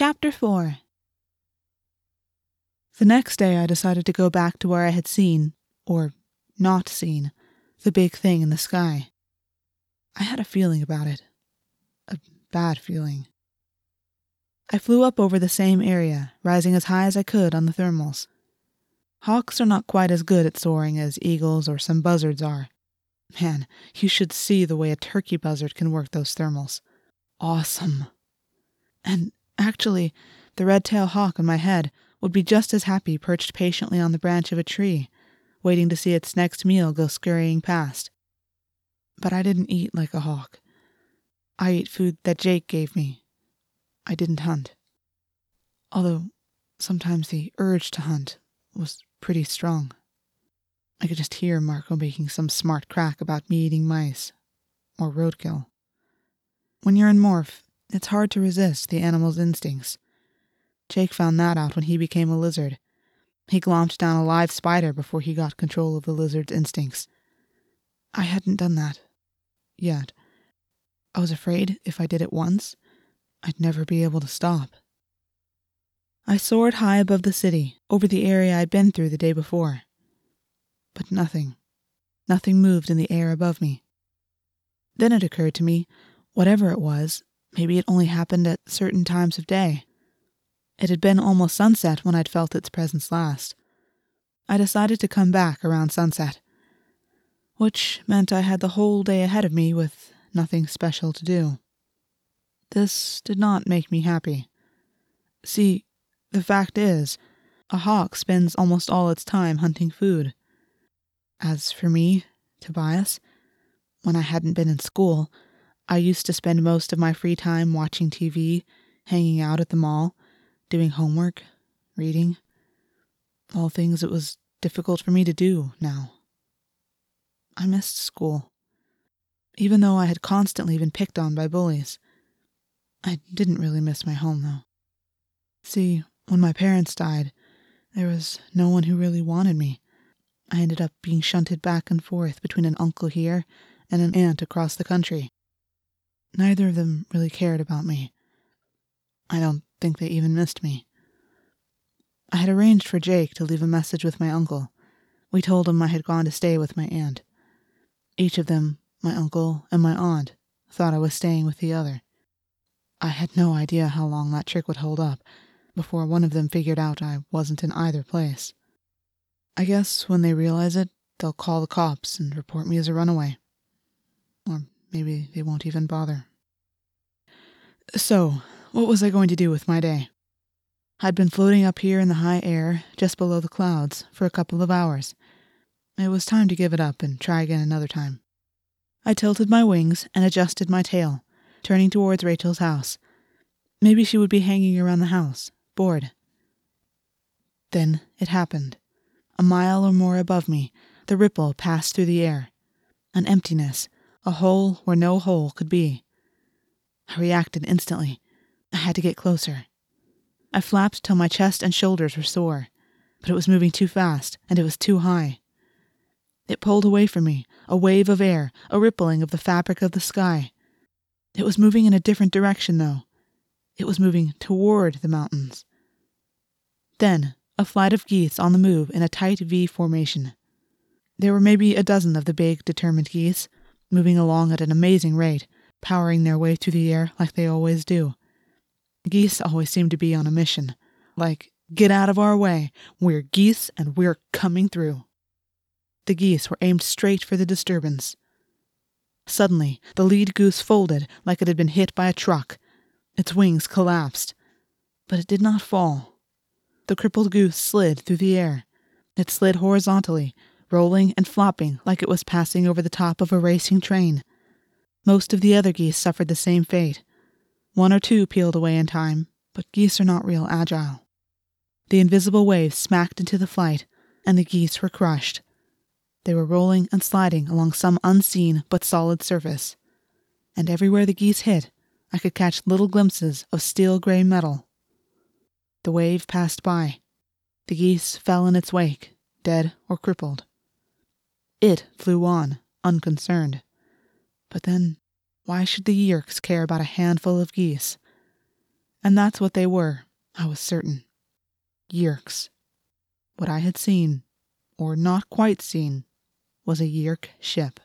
Chapter 4 The next day, I decided to go back to where I had seen, or not seen, the big thing in the sky. I had a feeling about it. A bad feeling. I flew up over the same area, rising as high as I could on the thermals. Hawks are not quite as good at soaring as eagles or some buzzards are. Man, you should see the way a turkey buzzard can work those thermals. Awesome. And actually, the red tailed hawk on my head would be just as happy perched patiently on the branch of a tree, waiting to see its next meal go scurrying past. But I didn't eat like a hawk. I ate food that Jake gave me. I didn't hunt. Although sometimes the urge to hunt was pretty strong. I could just hear Marco making some smart crack about me eating mice or roadkill. When you're in morph, it's hard to resist the animal's instincts. Jake found that out when he became a lizard. He glomped down a live spider before he got control of the lizard's instincts. I hadn't done that. Yet. I was afraid if I did it once, I'd never be able to stop. I soared high above the city, over the area I'd been through the day before. But nothing. Nothing moved in the air above me. Then it occurred to me, whatever it was, maybe it only happened at certain times of day. It had been almost sunset when I'd felt its presence last. I decided to come back around sunset, which meant I had the whole day ahead of me with nothing special to do. This did not make me happy. See, the fact is, a hawk spends almost all its time hunting food. As for me, Tobias, when I hadn't been in school, I used to spend most of my free time watching TV, hanging out at the mall, doing homework, reading. All things it was difficult for me to do now. I missed school. Even though I had constantly been picked on by bullies. I didn't really miss my home, though. See, when my parents died, there was no one who really wanted me. I ended up being shunted back and forth between an uncle here and an aunt across the country. Neither of them really cared about me. I don't think they even missed me. I had arranged for Jake to leave a message with my uncle. We told him I had gone to stay with my aunt. Each of them, my uncle and my aunt, thought I was staying with the other. I had no idea how long that trick would hold up before one of them figured out I wasn't in either place. I guess when they realize it, they'll call the cops and report me as a runaway. Or maybe they won't even bother. So, what was I going to do with my day? I'd been floating up here in the high air, just below the clouds, for a couple of hours. It was time to give it up and try again another time. I tilted my wings and adjusted my tail, turning towards Rachel's house. Maybe she would be hanging around the house, bored. Then it happened. A mile or more above me, the ripple passed through the air. An emptiness, a hole where no hole could be. I reacted instantly. I had to get closer. I flapped till my chest and shoulders were sore, but it was moving too fast and it was too high. It pulled away from me, a wave of air, a rippling of the fabric of the sky. It was moving in a different direction, though. It was moving toward the mountains. Then, a flight of geese on the move in a tight V formation. There were maybe a dozen of the big, determined geese, moving along at an amazing rate, powering their way through the air like they always do. Geese always seem to be on a mission. Like, get out of our way. We're geese and we're coming through. The geese were aimed straight for the disturbance. Suddenly, the lead goose folded like it had been hit by a truck. Its wings collapsed. But it did not fall. The crippled goose slid through the air. It slid horizontally, rolling and flopping like it was passing over the top of a racing train. Most of the other geese suffered the same fate. One or two peeled away in time, but geese are not real agile. The invisible waves smacked into the flight, and the geese were crushed. They were rolling and sliding along some unseen but solid surface. And everywhere the geese hit, I could catch little glimpses of steel gray metal the wave passed by. The geese fell in its wake, dead or crippled. It flew on, unconcerned. But then, why should the Yeerks care about a handful of geese? And that's what they were, I was certain. Yeerks. What I had seen, or not quite seen, was a Yeerk ship.